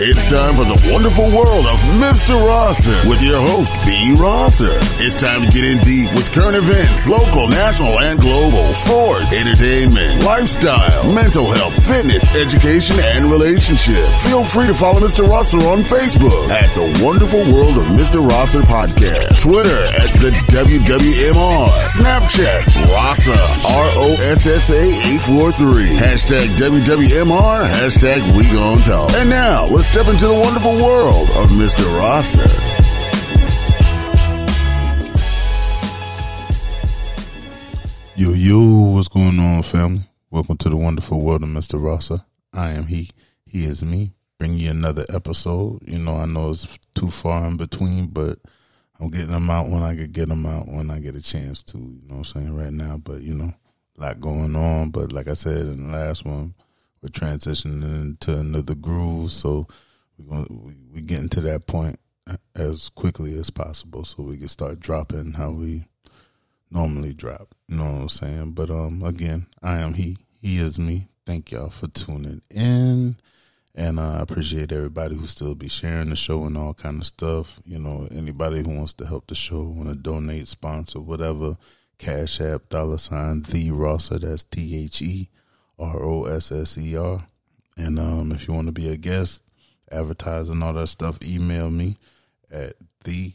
It's time for the wonderful world of Mr. Rosser with your host, B. Rosser. It's time to get in deep with current events, local, national, and global, sports, entertainment, lifestyle, mental health, fitness, education, and relationships. Feel free to follow Mr. Rosser on Facebook at the Wonderful World of Mr. Rosser Podcast, Twitter at the WWMR, Snapchat, R-O-S-S-A 843, hashtag WWMR, hashtag We Gon' Talk. And now, let's step into the wonderful world of Mr. Rosser. Yo, yo, what's going on, family? Welcome to the wonderful world of Mr. Rosser. I am he, he is me. Bring you another episode. You know, I know it's too far in between, but I'm getting them out when I can get them out when I get a chance to. You know what I'm saying right now, but you know, a lot going on. But like I said in the last one, we're transitioning into another groove, so we're going we getting to that point as quickly as possible, so we can start dropping how we normally drop. You know what I'm saying? But um, again, I am he. He is me. Thank y'all for tuning in, and I appreciate everybody who still be sharing the show and all kind of stuff. You know, anybody who wants to help the show, want to donate, sponsor, whatever. Cash App, dollar sign, the Rosser. That's T H E R O S S E R. And um, if you want to be a guest, advertising all that stuff, email me at the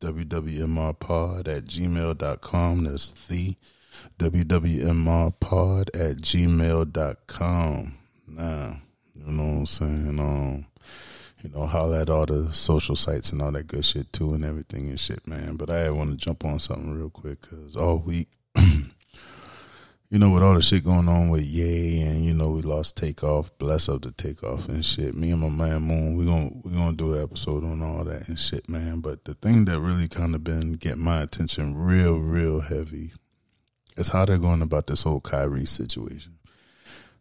wwmrpod at gmail.com. That's the wwmrpod at gmail.com. Now, you know what I'm saying? Um, you know, holla at all the social sites and all that good shit too and everything and shit, man. But I want to jump on something real quick because all week, you know, with all the shit going on with Ye and you know we lost takeoff, bless up the takeoff and shit. Me and my man Moon, we gonna we gonna do an episode on all that and shit, man. But the thing that really kind of been getting my attention real, real heavy is how they're going about this whole Kyrie situation.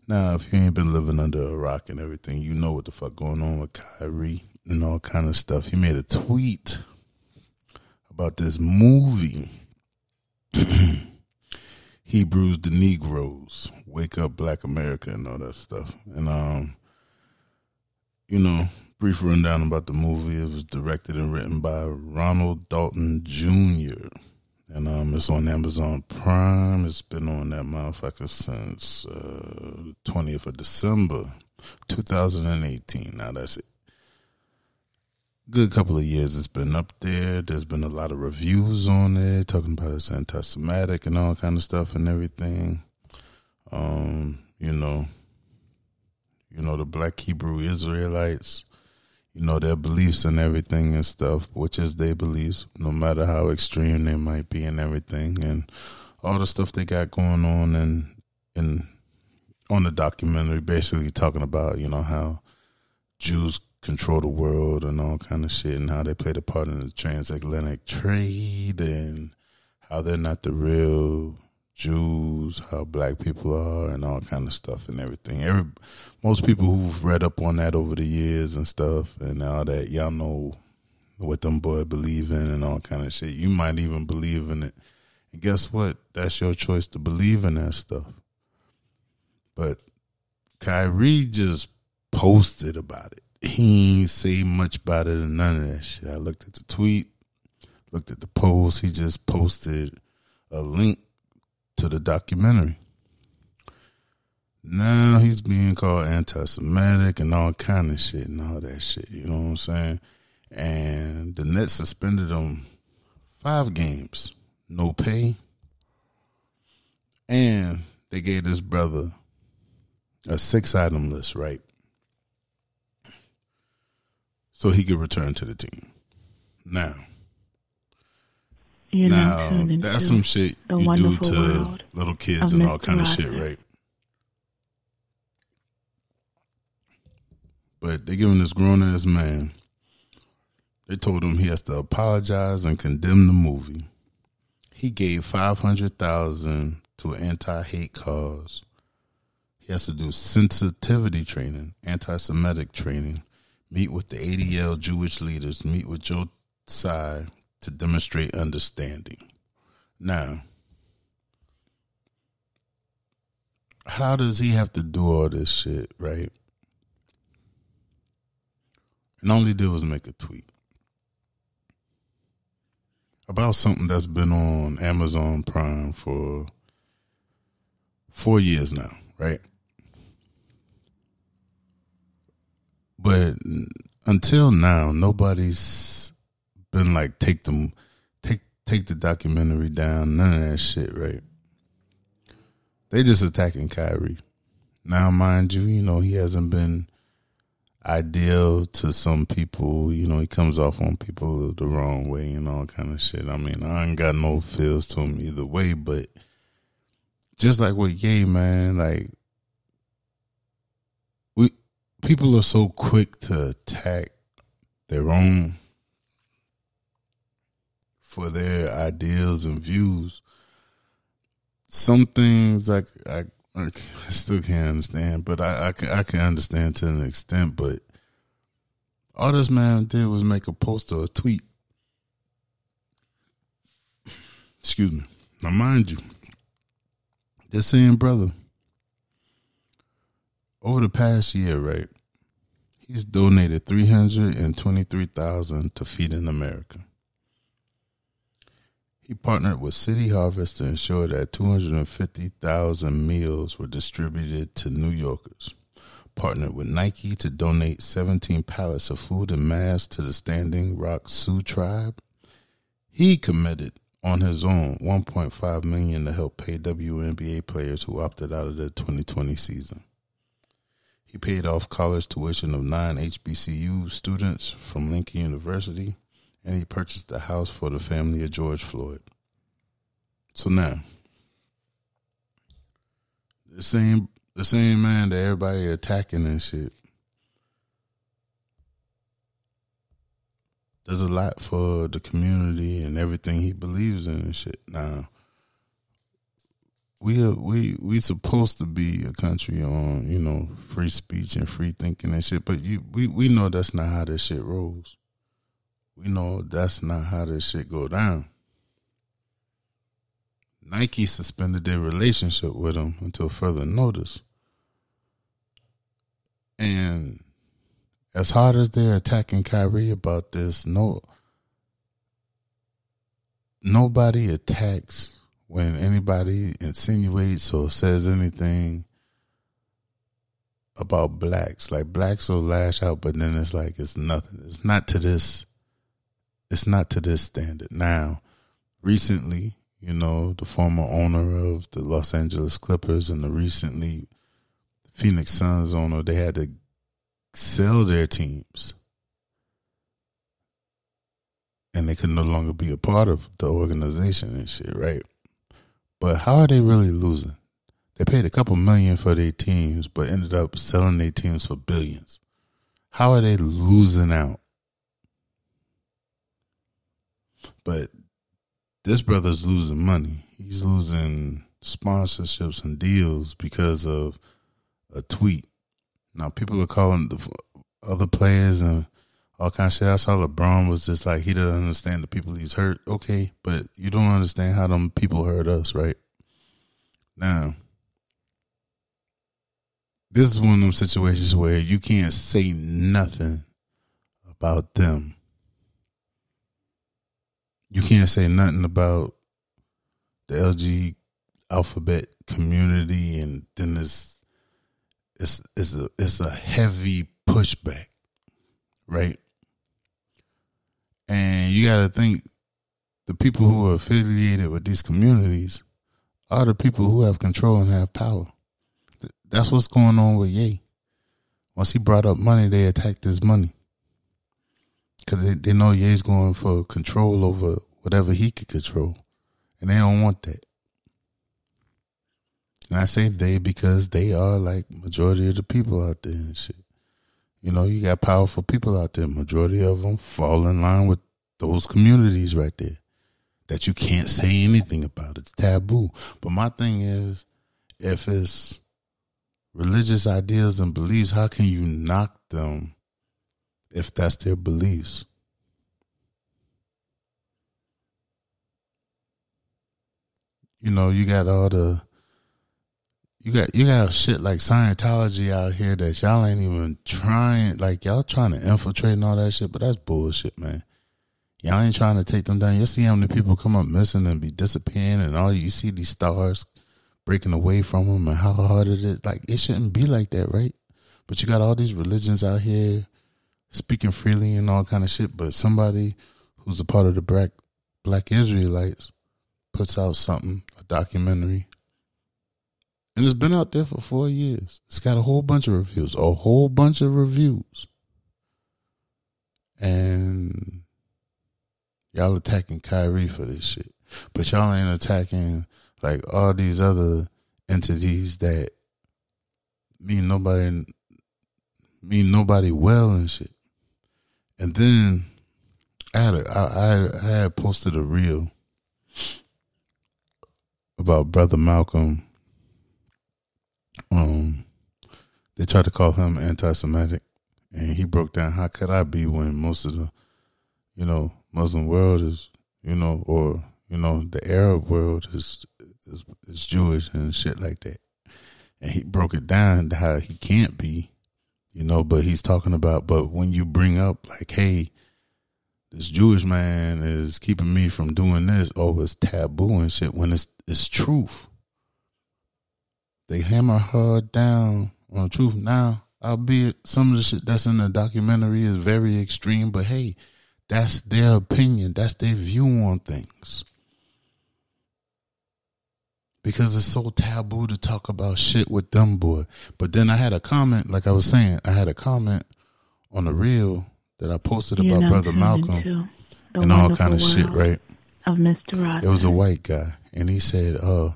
Now, if you ain't been living under a rock and everything, you know what the fuck going on with Kyrie and all kind of stuff. He made a tweet about this movie. Hebrews to Negroes, Wake Up Black America and all that stuff. And um, you know, brief rundown about the movie. It was directed and written by Ronald Dalton Jr. And um, it's on Amazon Prime. It's been on that motherfucker since uh, 20th of December, 2018. Now that's. Good couple of years it's been up there. There's been a lot of reviews on it, talking about it's anti-Semitic and all kind of stuff and everything. Um, you know, you know the Black Hebrew Israelites you know, their beliefs and everything and stuff, which is their beliefs, no matter how extreme they might be and everything, and all the stuff they got going on and and on the documentary, basically talking about you know how Jews control the world and all kind of shit, and how they played a part in the transatlantic trade, and how they're not the real Jews, how black people are, and all kind of stuff and everything. Every most people who've read up on that over the years and stuff, and all that, y'all know what them boy believe in and all kind of shit. You might even believe in it, and guess what? That's your choice to believe in that stuff. But Kyrie just posted about it. He ain't say much about it or none of that shit. I looked at the tweet, looked at the post. He just posted a link to the documentary. Now he's being called anti-Semitic and all kind of shit and all that shit. You know what I'm saying? And the Nets suspended him five games, no pay, and they gave this brother a six-item list, right? So he could return to the team. Now, You're now now tuned into that's some shit you do to little kids and all kind of shit, right? But they giving this grown ass man. They told him he has to apologize and condemn the movie. He gave five hundred thousand to an anti hate cause. He has to do sensitivity training, anti Semitic training, meet with the ADL Jewish leaders, meet with Joe Tsai to demonstrate understanding. Now, how does he have to do all this shit, right? and all he did was make a tweet about something that's been on Amazon Prime for four years now, right? But until now, nobody's been like take them, take take the documentary down. None of that shit, right? They just attacking Kyrie. Now, mind you, you know he hasn't been ideal to some people. You know, he comes off on people the wrong way and all kind of shit. I mean, I ain't got no feels to him either way, but just like with Ye, man, like people are so quick to attack their own for their ideals and views. Some things like I I still can't understand, but I, I, can, I can understand to an extent. But all this man did was make a post or a tweet. Excuse me. Now, mind you, this same brother, over the past year, right, he's donated three hundred and twenty-three thousand to Feeding America. He partnered with City Harvest to ensure that 250,000 meals were distributed to New Yorkers. Partnered with Nike to donate 17 pallets of food and masks to the Standing Rock Sioux tribe. He committed on his own 1.5 million to help pay WNBA players who opted out of the 2020 season. He paid off college tuition of nine HBCU students from Lincoln University and he purchased a house for the family of George Floyd. So now, the same the same man that everybody attacking and shit does a lot for the community and everything he believes in and shit. Now, we are, we we supposed to be a country on you know free speech and free thinking and shit, but you we we know that's not how this shit rolls we know that's not how this shit go down. Nike suspended their relationship with him until further notice. And as hard as they're attacking Kyrie about this, no nobody attacks when anybody insinuates or says anything about blacks. Like blacks will lash out, but then it's like it's nothing. It's not to this it's not to this standard. Now, recently, you know, the former owner of the Los Angeles Clippers and the recently Phoenix Suns owner, they had to sell their teams. And they could no longer be a part of the organization and shit, right? But how are they really losing? They paid a couple million for their teams, but ended up selling their teams for billions. How are they losing out? But this brother's losing money. He's losing sponsorships and deals because of a tweet. Now people are calling the other players and all kind of shit. I saw LeBron was just like he doesn't understand the people he's hurt. Okay, but you don't understand how them people hurt us, right? Now, this is one of them situations where you can't say nothing about them you can't say nothing about the LG alphabet community, and then it's it's it's a it's a heavy pushback, right? And you got to think the people who are affiliated with these communities are the people who have control and have power. That's what's going on with Ye. Once he brought up money, they attacked his money because they, they know Ye's going for control over whatever he could control, and they don't want that. And I say they because they are like majority of the people out there and shit. You know, you got powerful people out there. Majority of them fall in line with those communities right there that you can't say anything about. It's taboo. But my thing is, if it's religious ideas and beliefs, how can you knock them if that's their beliefs? you know, you got all the you got you got shit like Scientology out here that y'all ain't even trying. Like y'all trying to infiltrate and all that shit, but that's bullshit, man. Y'all ain't trying to take them down. You see how many people come up missing and be disappearing, and all you see these stars breaking away from them, and how hard it is. Like it shouldn't be like that, right? But you got all these religions out here speaking freely and all kind of shit. But somebody who's a part of the black Black Israelites puts out something, a documentary, and it's been out there for four years. It's got a whole bunch of reviews, a whole bunch of reviews, and Y'all attacking Kyrie for this shit. But y'all ain't attacking like all these other entities that mean nobody mean nobody well and shit. And then I had a, I, I had posted a reel about brother Malcolm. Um, they tried to call him anti-Semitic, and he broke down how could I be when most of the, you know, Muslim world is, you know, or you know, the Arab world is is, is Jewish and shit like that. And he broke it down how he can't be, you know, but he's talking about, but when you bring up like, hey, this Jewish man is keeping me from doing this, oh, it's taboo and shit, when it's it's truth. They hammer hard down on truth now, albeit some of the shit that's in the documentary is very extreme, but hey, that's their opinion. That's their view on things. Because it's so taboo to talk about shit with them boy. But then I had a comment, like I was saying, I had a comment on the reel that I posted You're about Brother Malcolm and all kind of shit, right? Of Mr. Ross. It was a white guy, and he said, "Oh,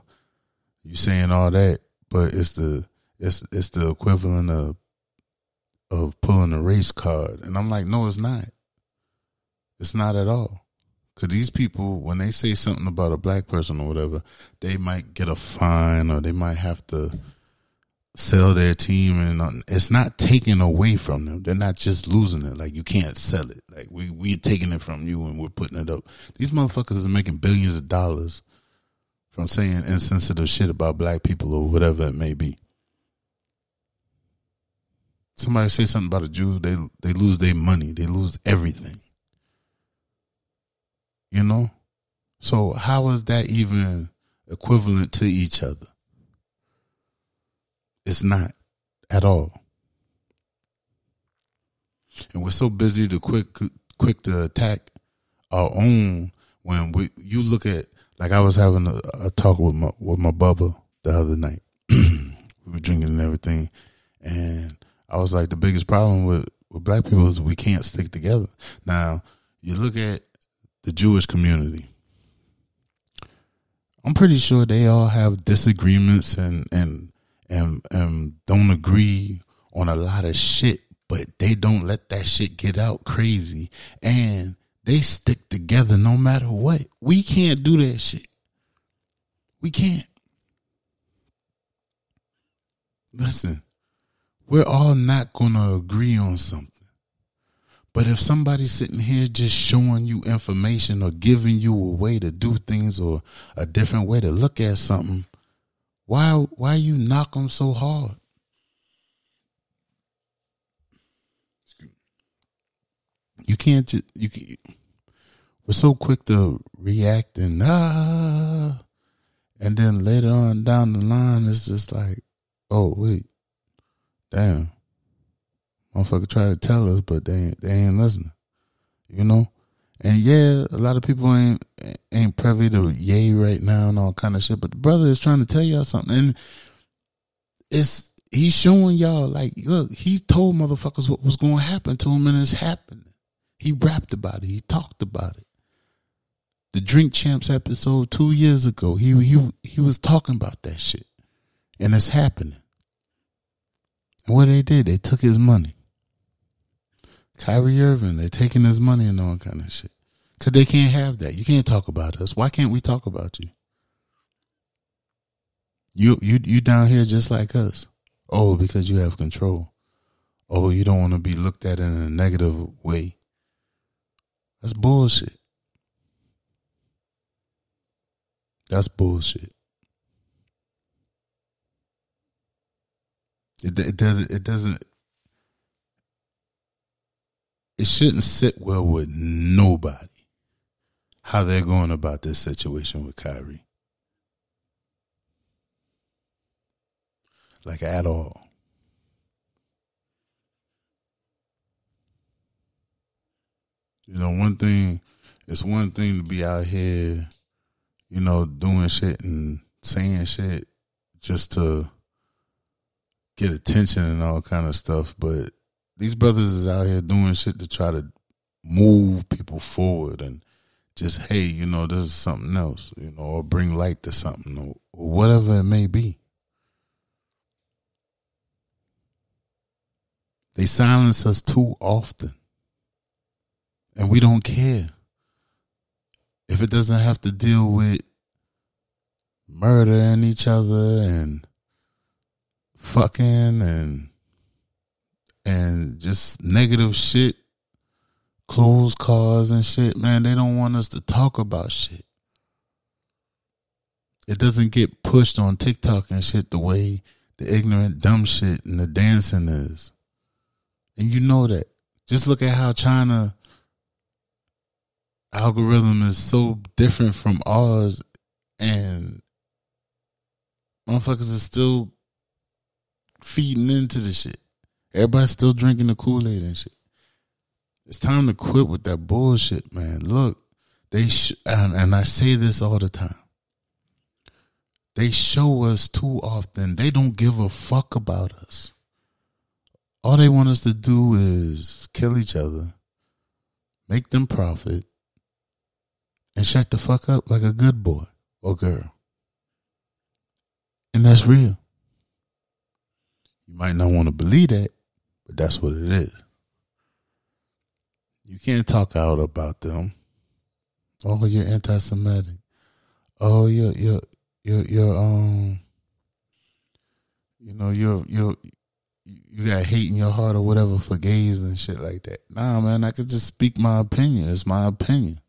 you saying all that, but it's the it's it's the equivalent of of pulling a race card." And I'm like, "No, it's not. It's not at all. Because these people, when they say something about a black person or whatever, they might get a fine or they might have to sell their team, and it's not taken away from them. They're not just losing it. Like you can't sell it. Like we we're taking it from you and we're putting it up. These motherfuckers are making billions of dollars from saying insensitive shit about black people or whatever it may be. Somebody say something about a Jew, they they lose their money, they lose everything. You know? So how is that even equivalent to each other? It's not at all. And we're so busy to quick quick to attack our own when we you look at like I was having a, a talk with my with my bubba the other night. we were drinking and everything, and I was like, the biggest problem with with black people is we can't stick together. Now you look at the Jewish community. I'm pretty sure they all have disagreements and and and and don't agree on a lot of shit, but they don't let that shit get out crazy and they stick together no matter what. We can't do that shit. We can't. Listen, we're all not going to agree on something. But if somebody's sitting here just showing you information or giving you a way to do things or a different way to look at something, why why you knock them so hard? You can't just you can, we're so quick to react and ah, and then later on down the line it's just like, oh wait, damn, Motherfucker try to tell us, but they ain't, they ain't listening. You know? And yeah, a lot of people ain't ain't privy to Ye right now and all kind of shit. But the brother is trying to tell y'all something, and it's he's showing y'all like, look, he told motherfuckers what was going to happen to him, and it's happening. He rapped about it. He talked about it. The Drink Champs episode two years ago, he he he was talking about that shit, and it's happening. What they did, they took his money. Kyrie Irving, they're taking his money and all kind of shit. Cause they can't have that. You can't talk about us. Why can't we talk about you? You you you down here just like us. Oh, because you have control. Oh, you don't want to be looked at in a negative way. That's bullshit. That's bullshit. It, it doesn't. It doesn't. It shouldn't sit well with nobody. How they're going about this situation with Kyrie, like at all. You know, one thing. It's one thing to be out here, you know, doing shit and saying shit just to get attention and all kind of stuff. But these brothers is out here doing shit to try to move people forward and just hey, you know, this is something else, you know, or bring light to something or, whatever it may be. They silence us too often. And we don't care. If it doesn't have to deal with murdering each other and fucking and and just negative shit, closed cars and shit, man, they don't want us to talk about shit. It doesn't get pushed on TikTok and shit the way the ignorant dumb shit and the dancing is. And you know that. Just look at how China algorithm is so different from ours and motherfuckers are still feeding into the shit. Everybody's still drinking the Kool Aid and shit. It's time to quit with that bullshit, man. Look, they sh- and, and I say this all the time. They show us too often. They don't give a fuck about us. All they want us to do is kill each other, make them profit, and shut the fuck up like a good boy or girl. And that's real. You might not want to believe that, but that's what it is. You can't talk out about them. Oh, you're anti-Semitic. Oh, you're you're you're you're um. You know you're you're you got hate in your heart or whatever for gays and shit like that. Nah, man, I could just speak my opinion. It's my opinion.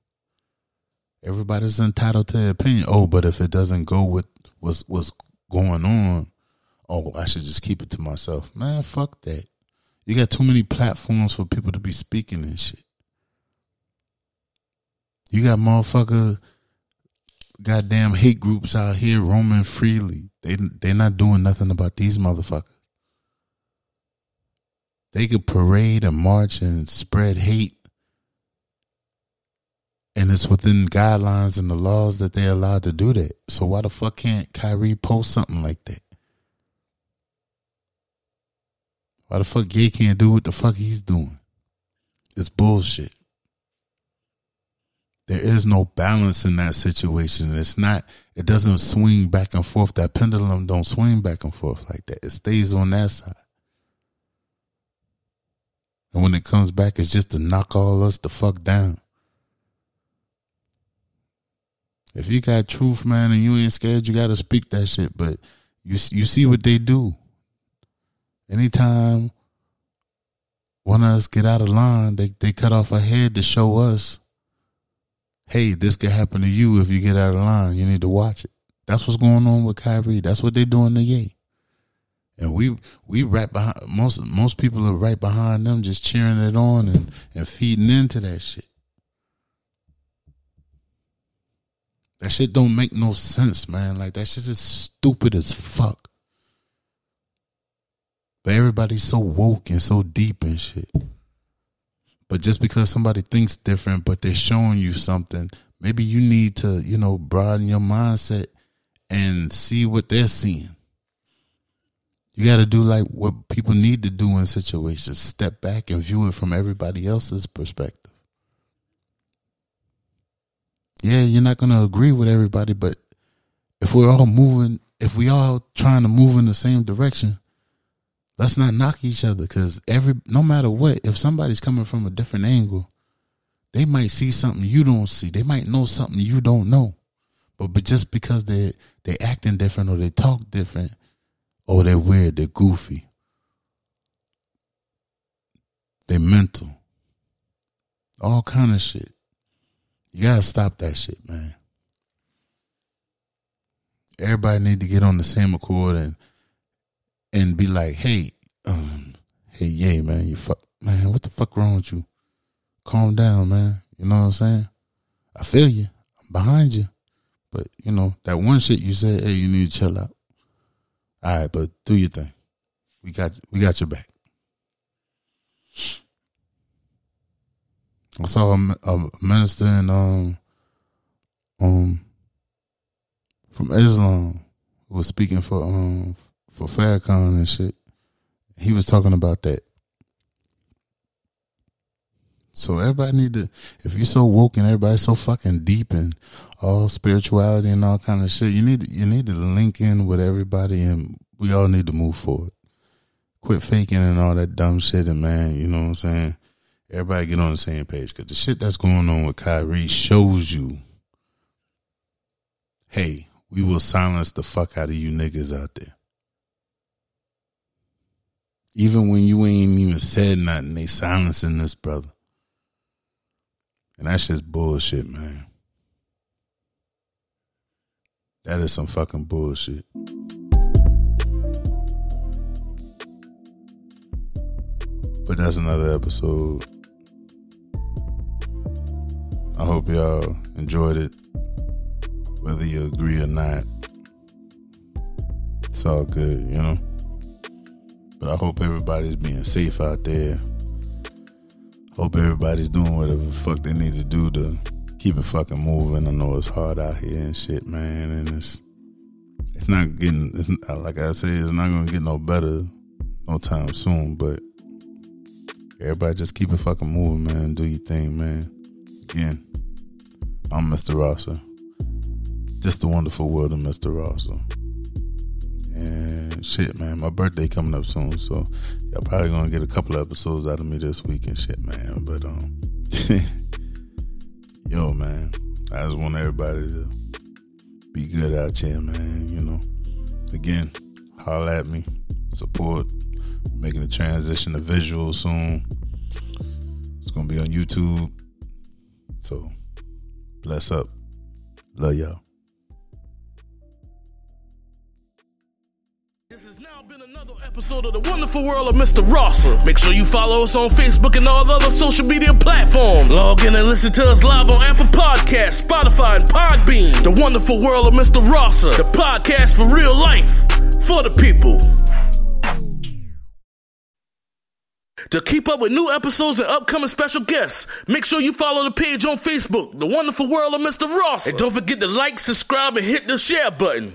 Everybody's entitled to their opinion. Oh, but if it doesn't go with what's what's going on, oh, I should just keep it to myself. Man, fuck that. You got too many platforms for people to be speaking and shit. You got motherfucker goddamn hate groups out here roaming freely. They they're not doing nothing about these motherfuckers. They could parade and march and spread hate. And it's within guidelines and the laws that they're allowed to do that. So why the fuck can't Kyrie post something like that? Why the fuck Gay can't do what the fuck he's doing? It's bullshit. There is no balance in that situation. It's not, it doesn't swing back and forth. That pendulum don't swing back and forth like that. It stays on that side. And when it comes back, it's just to knock all us the fuck down. If you got truth, man, and you ain't scared, you gotta speak that shit. But you you see what they do. Anytime one of us get out of line, they they cut off a head to show us, hey, this could happen to you if you get out of line. You need to watch it. That's what's going on with Kyrie. That's what they're doing to Ye. And we we right behind most most people are right behind them, just cheering it on and, and feeding into that shit. That shit don't make no sense, man. Like that shit is stupid as fuck. But everybody's so woke and so deep and shit. But just because somebody thinks different, but they're showing you something, maybe you need to, you know, broaden your mindset and see what they're seeing. You got to do like what people need to do in situations step back and view it from everybody else's perspective. Yeah, you're not going to agree with everybody, but if we're all moving, if we all trying to move in the same direction, let's not knock each other because every no matter what, if somebody's coming from a different angle, they might see something you don't see. They might know something you don't know. But but just because they they acting different or they talk different, or they're weird. They're goofy. they're mental. All kind of shit. You gotta stop that shit, man. Everybody need to get on the same accord and and be like, hey, um, hey, yeah, man, you fuck, man, what the fuck wrong with you? Calm down, man. You know what I'm saying? I feel you. I'm behind you. But you know that one shit you said, hey, you need to chill out. All right, but do your thing. We got we got your back. I saw a, a minister in um um from Islam who was speaking for um for Farrakhan and shit. He was talking about that. So everybody need to if you're so woke and everybody's so fucking deep in all spirituality and all kind of shit, you need to, you need to link in with everybody and we all need to move forward. Quit faking and all that dumb shit and man, you know what I'm saying? Everybody get on the same page because the shit that's going on with Kyrie shows you, hey, we will silence the fuck out of you niggas out there. Even when you ain't even said nothing, they silencing this brother. And that's just bullshit, man. That is some fucking bullshit. But that's another episode. I hope y'all enjoyed it. Whether you agree or not, it's all good, you know? But I hope everybody's being safe out there. Hope everybody's doing whatever the fuck they need to do to keep it fucking moving. I know it's hard out here and shit, man, and it's it's not getting. It's uh, like I said, it's not gonna get no better no time soon. But everybody just keep it fucking moving, man. Do your thing, man. Again, I'm Mr. Rosser. Just the wonderful world of Mr. Rosser. And shit, man, my birthday coming up soon, so y'all probably gonna get a couple of episodes out of me this week and shit, man. But um, yo, man, I just want everybody to be good out here, man. You know, again, holler at me, support, making the transition to visual soon. It's gonna be on YouTube, so bless up, love y'all. Been another episode of the wonderful world of Mr. Rosser. Make sure you follow us on Facebook and all other social media platforms. Log in and listen to us live on Apple Podcasts, Spotify, and Podbean. The wonderful world of Mr. Rosser, the podcast for real life, for the people. To keep up with new episodes and upcoming special guests, make sure you follow the page on Facebook, The Wonderful World of Mr. Ross. And don't forget to like, subscribe, and hit the share button.